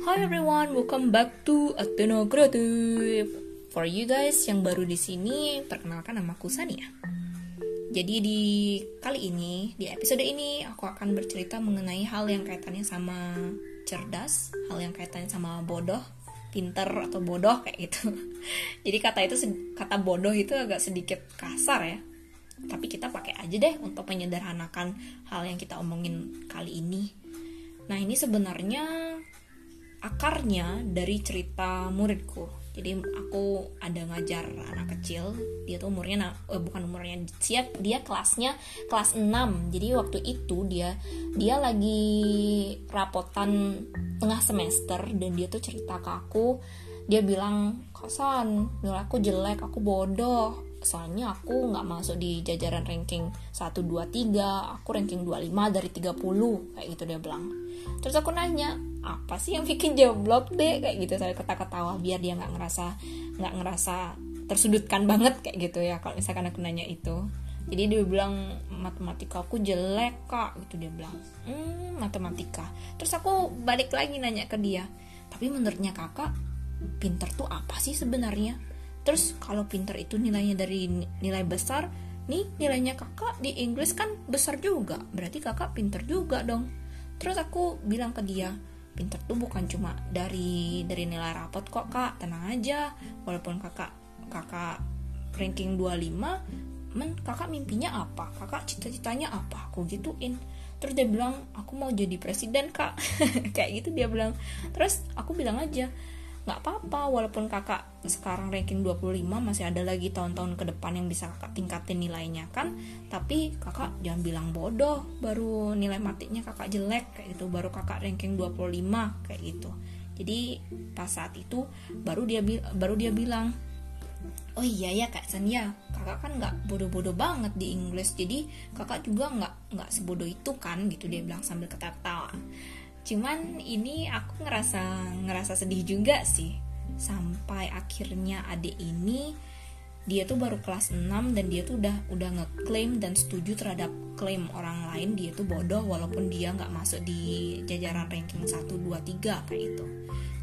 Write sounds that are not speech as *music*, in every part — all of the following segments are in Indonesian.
Hi everyone, welcome back to Ateno Creative. For you guys yang baru di sini, perkenalkan nama aku Sania. Jadi di kali ini, di episode ini aku akan bercerita mengenai hal yang kaitannya sama cerdas, hal yang kaitannya sama bodoh, pinter atau bodoh kayak gitu. *laughs* Jadi kata itu kata bodoh itu agak sedikit kasar ya. Tapi kita pakai aja deh untuk menyederhanakan hal yang kita omongin kali ini. Nah, ini sebenarnya akarnya dari cerita muridku. Jadi aku ada ngajar anak kecil dia tuh umurnya eh, bukan umurnya siap dia kelasnya kelas 6 jadi waktu itu dia dia lagi rapotan tengah semester dan dia tuh cerita ke aku. Dia bilang kosan nilai aku jelek aku bodoh. Soalnya aku nggak masuk di jajaran ranking 1, 2, 3 aku ranking 25 dari 30 kayak gitu dia bilang. Terus aku nanya apa sih yang bikin jomblo deh? Kayak gitu saya ketawa-ketawa biar dia nggak ngerasa nggak ngerasa tersudutkan banget kayak gitu ya kalau misalkan aku nanya itu. Jadi dia bilang matematika aku jelek kak. Gitu dia bilang. Hmm matematika. Terus aku balik lagi nanya ke dia tapi menurutnya kakak pinter tuh apa sih sebenarnya? Terus kalau pinter itu nilainya dari nilai besar nih nilainya kakak di Inggris kan besar juga berarti kakak pinter juga dong. Terus aku bilang ke dia pinter tuh bukan cuma dari dari nilai rapot kok kak. Tenang aja walaupun kakak kakak ranking 25 men kakak mimpinya apa? Kakak cita-citanya apa? Aku gituin. Terus dia bilang aku mau jadi presiden kak. *laughs* Kayak gitu dia bilang. Terus aku bilang aja nggak apa-apa walaupun kakak sekarang ranking 25 masih ada lagi tahun-tahun ke depan yang bisa kakak tingkatin nilainya kan? Tapi kakak jangan bilang bodoh baru nilai matinya kakak jelek kayak gitu. Baru kakak ranking 25 kayak gitu. Jadi pas saat itu baru dia baru dia bilang oh iya ya kak Sania kakak kan nggak bodoh-bodoh banget di Inggris. Jadi kakak juga nggak nggak sebodoh itu kan? Gitu dia bilang sambil ketawa cuman ini aku ngerasa ngerasa sedih juga sih sampai akhirnya adik ini dia tuh baru kelas 6 dan dia tuh udah udah ngeklaim dan setuju terhadap klaim orang lain dia tuh bodoh walaupun dia nggak masuk di jajaran ranking 1 2 3 kayak itu.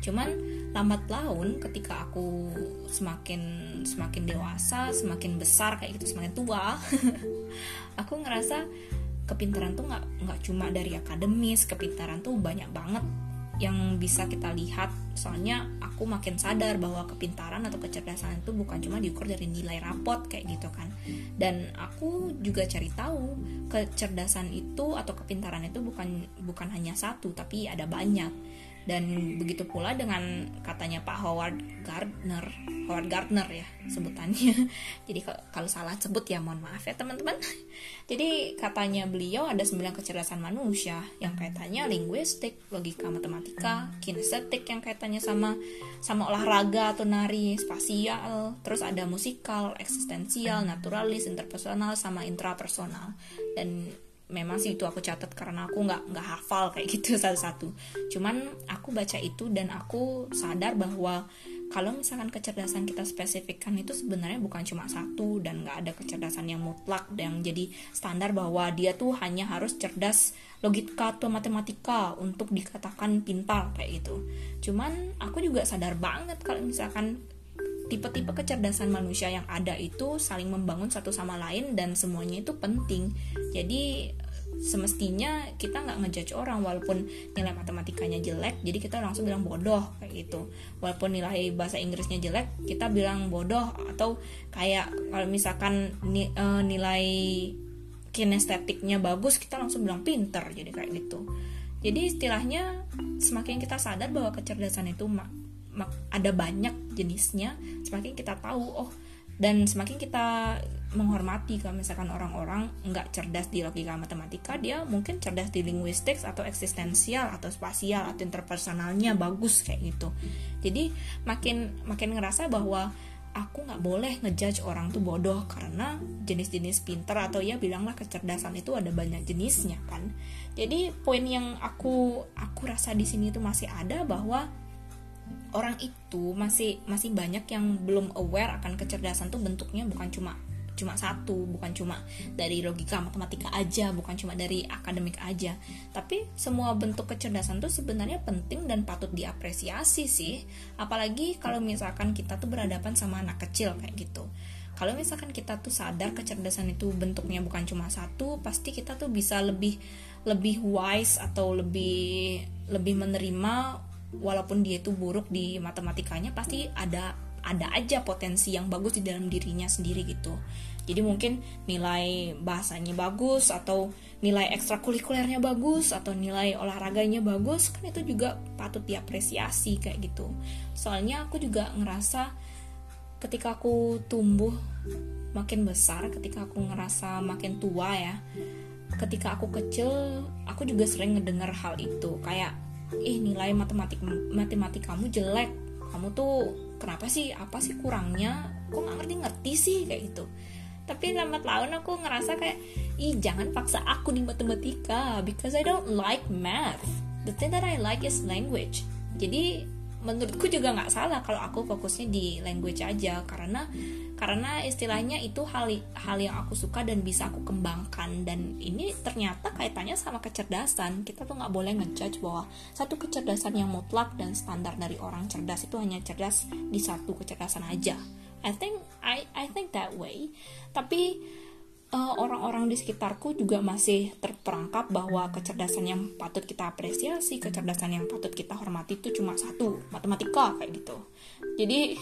Cuman lambat laun ketika aku semakin semakin dewasa, semakin besar kayak gitu, semakin tua, *laughs* aku ngerasa kepintaran tuh nggak nggak cuma dari akademis kepintaran tuh banyak banget yang bisa kita lihat. Soalnya aku makin sadar bahwa kepintaran atau kecerdasan itu bukan cuma diukur dari nilai rapot kayak gitu kan. Dan aku juga cari tahu kecerdasan itu atau kepintaran itu bukan bukan hanya satu tapi ada banyak dan begitu pula dengan katanya Pak Howard Gardner Howard Gardner ya sebutannya. *laughs* Jadi kalau salah sebut ya mohon maaf ya teman-teman. *laughs* Jadi katanya beliau ada sembilan kecerdasan manusia. Yang kaitannya linguistik logika matematika kinestetik yang kaitannya sama sama olahraga atau nari spasial. Terus ada musikal eksistensial naturalis interpersonal sama intrapersonal. Dan memang sih itu aku catat karena aku nggak nggak hafal kayak gitu *laughs* satu-satu. Cuman aku baca itu dan aku sadar bahwa kalau misalkan kecerdasan kita spesifikkan itu sebenarnya bukan cuma satu dan nggak ada kecerdasan yang mutlak dan jadi standar bahwa dia tuh hanya harus cerdas logika atau matematika untuk dikatakan pintar kayak gitu. Cuman aku juga sadar banget kalau misalkan tipe-tipe kecerdasan manusia yang ada itu saling membangun satu sama lain dan semuanya itu penting. Jadi semestinya kita nggak ngejudge orang walaupun nilai matematikanya jelek jadi kita langsung bilang bodoh kayak gitu. Walaupun nilai bahasa Inggrisnya jelek kita bilang bodoh atau kayak kalau misalkan e, nilai kinestetiknya bagus kita langsung bilang pinter jadi kayak gitu. Jadi istilahnya semakin kita sadar bahwa kecerdasan itu ada banyak jenisnya semakin kita tahu oh dan semakin kita menghormati kalau misalkan orang-orang nggak cerdas di logika matematika dia mungkin cerdas di linguistik atau eksistensial atau spasial atau interpersonalnya bagus kayak gitu. Jadi makin makin ngerasa bahwa aku nggak boleh ngejudge orang tuh bodoh karena jenis-jenis pinter atau ya bilanglah kecerdasan itu ada banyak jenisnya kan. Jadi poin yang aku aku rasa di sini tuh masih ada bahwa orang itu masih masih banyak yang belum aware akan kecerdasan tuh bentuknya bukan cuma cuma satu bukan cuma dari logika matematika aja bukan cuma dari akademik aja. Tapi semua bentuk kecerdasan tuh sebenarnya penting dan patut diapresiasi sih. Apalagi kalau misalkan kita tuh berhadapan sama anak kecil kayak gitu. Kalau misalkan kita tuh sadar kecerdasan itu bentuknya bukan cuma satu pasti kita tuh bisa lebih lebih wise atau lebih lebih menerima walaupun dia itu buruk di matematikanya pasti ada ada aja potensi yang bagus di dalam dirinya sendiri gitu. Jadi mungkin nilai bahasanya bagus atau nilai ekstrakurikulernya bagus atau nilai olahraganya bagus kan itu juga patut diapresiasi kayak gitu. Soalnya aku juga ngerasa ketika aku tumbuh makin besar ketika aku ngerasa makin tua ya ketika aku kecil aku juga sering ngedengar hal itu. Kayak ih nilai matematik matematik kamu jelek. Kamu tuh kenapa sih apa sih kurangnya? Kok nggak ngerti ngerti sih? Kayak gitu. Tapi lambat laun aku ngerasa kayak ih jangan paksa aku di matematika because I don't like math. The thing that I like is language. Jadi menurutku juga nggak salah kalau aku fokusnya di language aja. Karena karena istilahnya itu hal hal yang aku suka dan bisa aku kembangkan. Dan ini ternyata kaitannya sama kecerdasan. Kita tuh nggak boleh ngejudge bahwa satu kecerdasan yang mutlak dan standar dari orang cerdas itu hanya cerdas di satu kecerdasan aja. I think I I think that way. Tapi orang-orang di sekitarku juga masih terperangkap bahwa kecerdasan yang patut kita apresiasi, kecerdasan yang patut kita hormati itu cuma satu, matematika kayak gitu. Jadi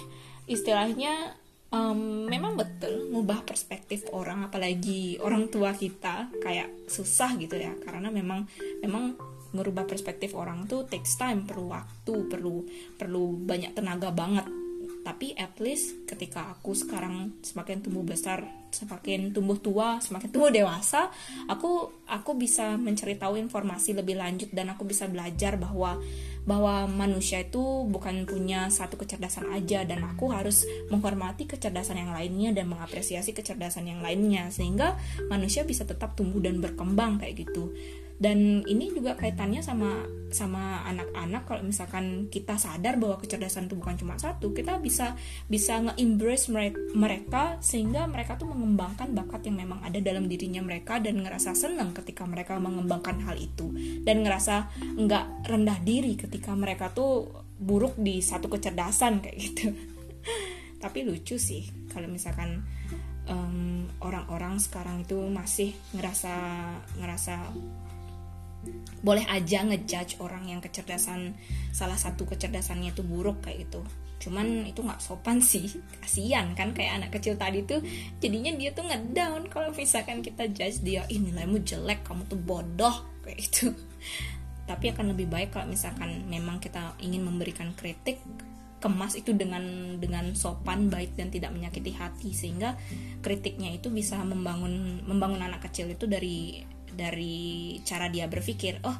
istilahnya um, memang betul ngubah perspektif orang, apalagi orang tua kita kayak susah gitu ya, karena memang memang merubah perspektif orang tuh takes time, perlu waktu, perlu perlu banyak tenaga banget tapi at least ketika aku sekarang semakin tumbuh besar semakin tumbuh tua semakin tumbuh dewasa aku aku bisa mencari tahu informasi lebih lanjut dan aku bisa belajar bahwa bahwa manusia itu bukan punya satu kecerdasan aja dan aku harus menghormati kecerdasan yang lainnya dan mengapresiasi kecerdasan yang lainnya sehingga manusia bisa tetap tumbuh dan berkembang kayak gitu dan ini juga kaitannya sama sama anak-anak. Kalau misalkan kita sadar bahwa kecerdasan itu bukan cuma satu kita bisa bisa nge-embrace mereka sehingga mereka tuh mengembangkan bakat yang memang ada dalam dirinya mereka dan ngerasa senang ketika mereka mengembangkan hal itu. Dan ngerasa nggak rendah diri ketika mereka tuh buruk di satu kecerdasan kayak gitu. *laughs* Tapi lucu sih kalau misalkan orang-orang um, sekarang itu masih ngerasa ngerasa boleh aja ngejudge orang yang kecerdasan salah satu kecerdasannya itu buruk kayak gitu. Cuman itu nggak sopan sih. Kasihan kan kayak anak kecil tadi tuh jadinya dia tuh ngedown kalau misalkan kita judge dia ih nilaimu jelek kamu tuh bodoh kayak gitu. Tapi akan lebih baik kalau misalkan memang kita ingin memberikan kritik kemas itu dengan dengan sopan baik dan tidak menyakiti hati. Sehingga kritiknya itu bisa membangun membangun anak kecil itu dari dari cara dia berpikir oh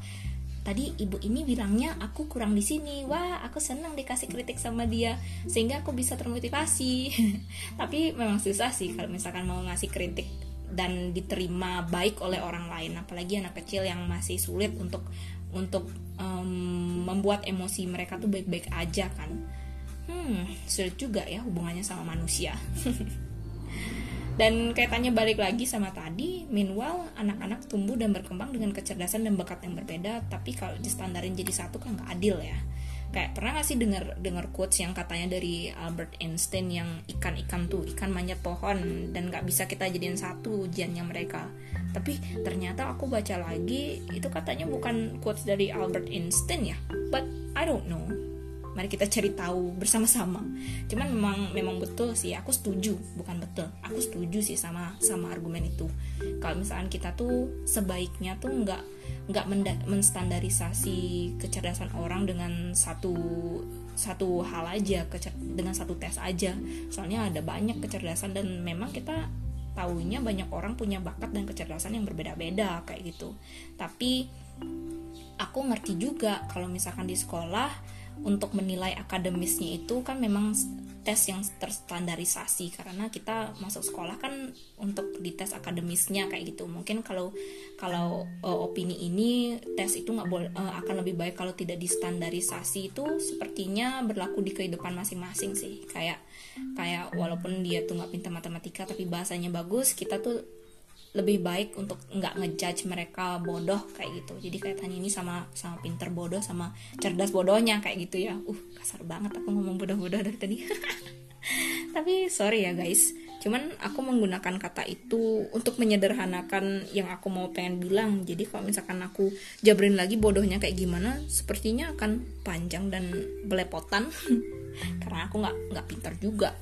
tadi ibu ini bilangnya aku kurang di sini. Wah aku senang dikasih kritik sama dia sehingga aku bisa termotivasi. *laughs* Tapi memang susah sih kalau misalkan mau ngasih kritik dan diterima baik oleh orang lain apalagi anak kecil yang masih sulit untuk untuk um, membuat emosi mereka tuh baik-baik aja kan. Hmm sulit juga ya hubungannya sama manusia *laughs* Dan kaitannya balik lagi sama tadi, meanwhile anak-anak tumbuh dan berkembang dengan kecerdasan dan bakat yang berbeda, tapi kalau distandarin jadi satu kan nggak adil ya. Kayak pernah gak sih dengar dengar quotes yang katanya dari Albert Einstein yang ikan-ikan tuh ikan manjat pohon dan nggak bisa kita jadiin satu ujiannya mereka. Tapi ternyata aku baca lagi itu katanya bukan quotes dari Albert Einstein ya, but I don't know mari kita cari tahu bersama-sama. Cuman memang memang betul sih aku setuju. Bukan betul aku setuju sih sama sama argumen itu. Kalau misalkan kita tuh sebaiknya tuh nggak nggak menstandarisasi kecerdasan orang dengan satu satu hal aja dengan satu tes aja. Soalnya ada banyak kecerdasan dan memang kita tahunya banyak orang punya bakat dan kecerdasan yang berbeda-beda kayak gitu. Tapi aku ngerti juga kalau misalkan di sekolah untuk menilai akademisnya itu kan memang tes yang terstandarisasi. Karena kita masuk sekolah kan untuk dites akademisnya kayak gitu. Mungkin kalau kalau uh, opini ini tes itu nggak boleh uh, akan lebih baik kalau tidak distandarisasi. Itu sepertinya berlaku di kehidupan masing-masing sih. Kayak kayak walaupun dia tuh nggak pintar matematika tapi bahasanya bagus kita tuh lebih baik untuk nggak ngejudge mereka bodoh kayak gitu. Jadi kaitannya ini sama sama pinter bodoh sama cerdas bodohnya kayak gitu ya. Uh kasar banget aku ngomong bodoh-bodoh dari tadi. *laughs* Tapi sorry ya guys cuman aku menggunakan kata itu untuk menyederhanakan yang aku mau pengen bilang. Jadi kalau misalkan aku jabrin lagi bodohnya kayak gimana sepertinya akan panjang dan belepotan. *laughs* Karena aku nggak nggak pintar juga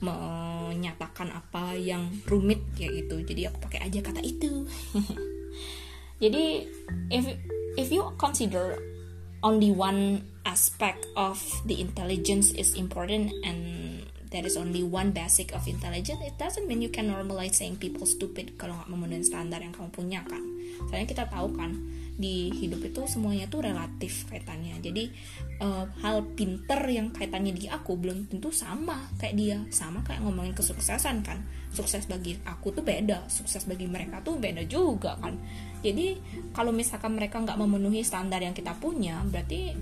menyatakan apa yang rumit kayak gitu. Jadi aku pakai aja kata itu. *laughs* Jadi if if you consider only one aspect of the intelligence is important and there is only one basic of intelligence it doesn't mean you can normalize saying people stupid kalau nggak memenuhi standar yang kamu punya kan? Soalnya kita tahu kan di hidup itu semuanya tuh relatif kaitannya. Jadi uh, hal pinter yang kaitannya di aku belum tentu sama kayak dia. Sama kayak ngomongin kesuksesan kan. Sukses bagi aku tuh beda sukses bagi mereka tuh beda juga kan. Jadi kalau misalkan mereka nggak memenuhi standar yang kita punya berarti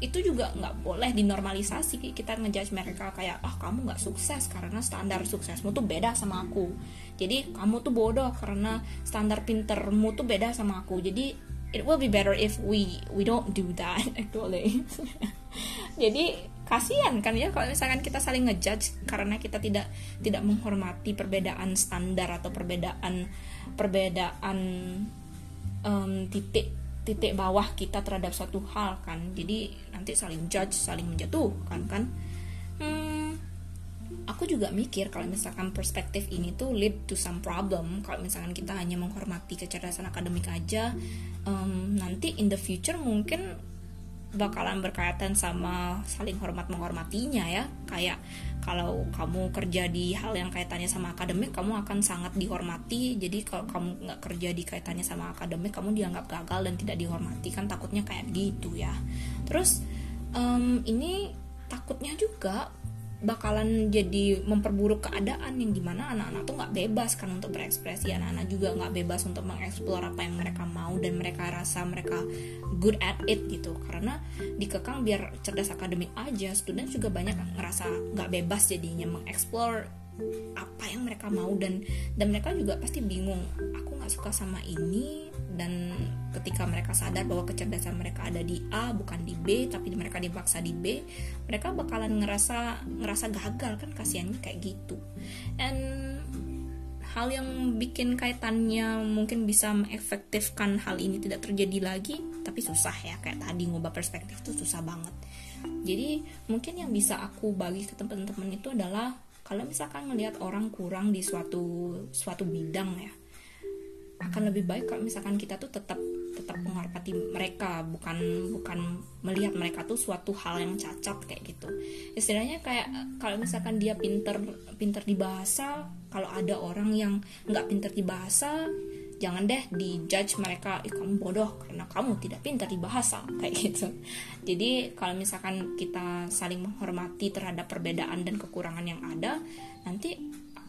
itu juga nggak boleh dinormalisasi. Kita ngejudge mereka kayak ah oh, kamu nggak sukses karena standar suksesmu tuh beda sama aku. Jadi kamu tuh bodoh karena standar pintermu tuh beda sama aku. Jadi it will be better if we we don't do that. *laughs* Actually *laughs* jadi kasihan kan ya kalau misalkan kita saling ngejudge karena kita tidak tidak menghormati perbedaan standar atau perbedaan perbedaan um, titik titik bawah kita terhadap suatu hal kan. Jadi nanti saling judge saling menjatuhkan kan. Hmm, aku juga mikir kalau misalkan perspektif ini tuh lead to some problem kalau misalkan kita hanya menghormati kecerdasan akademik aja um, nanti in the future mungkin bakalan berkaitan sama saling hormat menghormatinya ya. Kayak kalau kamu kerja di hal yang kaitannya sama akademik kamu akan sangat dihormati. Jadi kalau kamu nggak kerja di kaitannya sama akademik kamu dianggap gagal dan tidak dihormati. Kan takutnya kayak gitu ya. Terus um, ini takutnya juga bakalan jadi memperburuk keadaan yang di mana anak-anak tuh nggak bebas kan untuk berekspresi. Anak-anak juga nggak bebas untuk mengeksplor apa yang mereka mau dan mereka rasa mereka good at it gitu. Karena dikekang biar cerdas akademik aja student juga banyak ngerasa nggak bebas jadinya mengeksplor apa yang mereka mau dan dan mereka juga pasti bingung aku nggak suka sama ini dan ketika mereka sadar bahwa kecerdasan mereka ada di A bukan di B tapi mereka dipaksa di B mereka bakalan ngerasa ngerasa gagal kan kasihannya kayak gitu. And hal yang bikin kaitannya mungkin bisa mengefektifkan hal ini tidak terjadi lagi tapi susah ya. Kayak tadi ngubah perspektif itu susah banget. Jadi mungkin yang bisa aku bagi ke teman-teman itu adalah kalau misalkan ngelihat orang kurang di suatu suatu bidang ya akan lebih baik kalau misalkan kita tuh tetap tetap menghormati mereka bukan bukan melihat mereka tuh suatu hal yang cacat kayak gitu. Istilahnya kayak kalau misalkan dia pinter pinter di bahasa kalau ada orang yang nggak pinter di bahasa jangan deh dijudge mereka ih kamu bodoh karena kamu tidak pintar di bahasa *laughs* kayak gitu. Jadi kalau misalkan kita saling menghormati terhadap perbedaan dan kekurangan yang ada nanti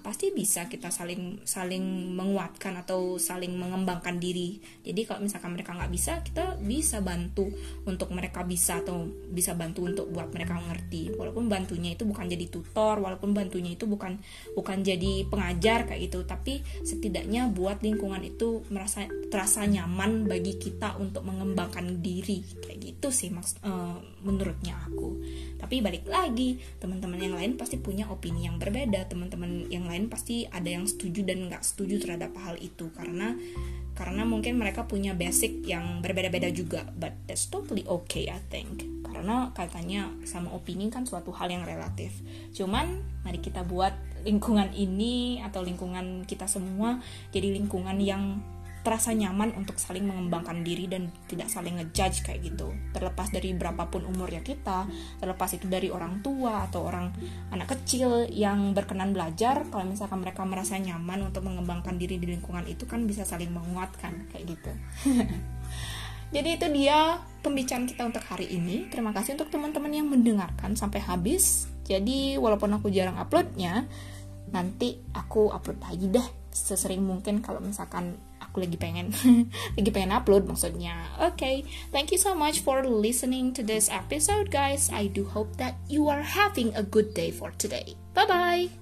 pasti bisa kita saling saling menguatkan atau saling mengembangkan diri. Jadi kalau misalkan mereka nggak bisa kita bisa bantu untuk mereka bisa atau bisa bantu untuk buat mereka mengerti walaupun bantunya itu bukan jadi tutor walaupun bantunya itu bukan bukan jadi pengajar kayak gitu tapi setidaknya buat lingkungan itu merasa terasa nyaman bagi kita untuk mengembangkan diri. Kayak gitu sih maks uh, menurutnya aku. Tapi balik lagi teman-teman yang lain pasti punya opini yang berbeda teman-teman yang lain pasti ada yang setuju dan nggak setuju terhadap hal itu. Karena karena mungkin mereka punya basic yang berbeda-beda juga. But that's totally okay I think. Karena katanya sama opini kan suatu hal yang relatif. Cuman mari kita buat lingkungan ini atau lingkungan kita semua jadi lingkungan yang terasa nyaman untuk saling mengembangkan diri dan tidak saling ngejudge kayak gitu. Terlepas dari berapapun umurnya kita terlepas itu dari orang tua atau orang anak kecil yang berkenan belajar kalau misalkan mereka merasa nyaman untuk mengembangkan diri di lingkungan itu kan bisa saling menguatkan kayak gitu. *laughs* Jadi itu dia pembicaraan kita untuk hari ini. Terima kasih untuk teman-teman yang mendengarkan sampai habis. Jadi walaupun aku jarang uploadnya nanti aku upload lagi deh sesering mungkin kalau misalkan aku lagi pengen *laughs* lagi pengen upload maksudnya. Oke okay. thank you so much for listening to this episode guys. I do hope that you are having a good day for today. Bye bye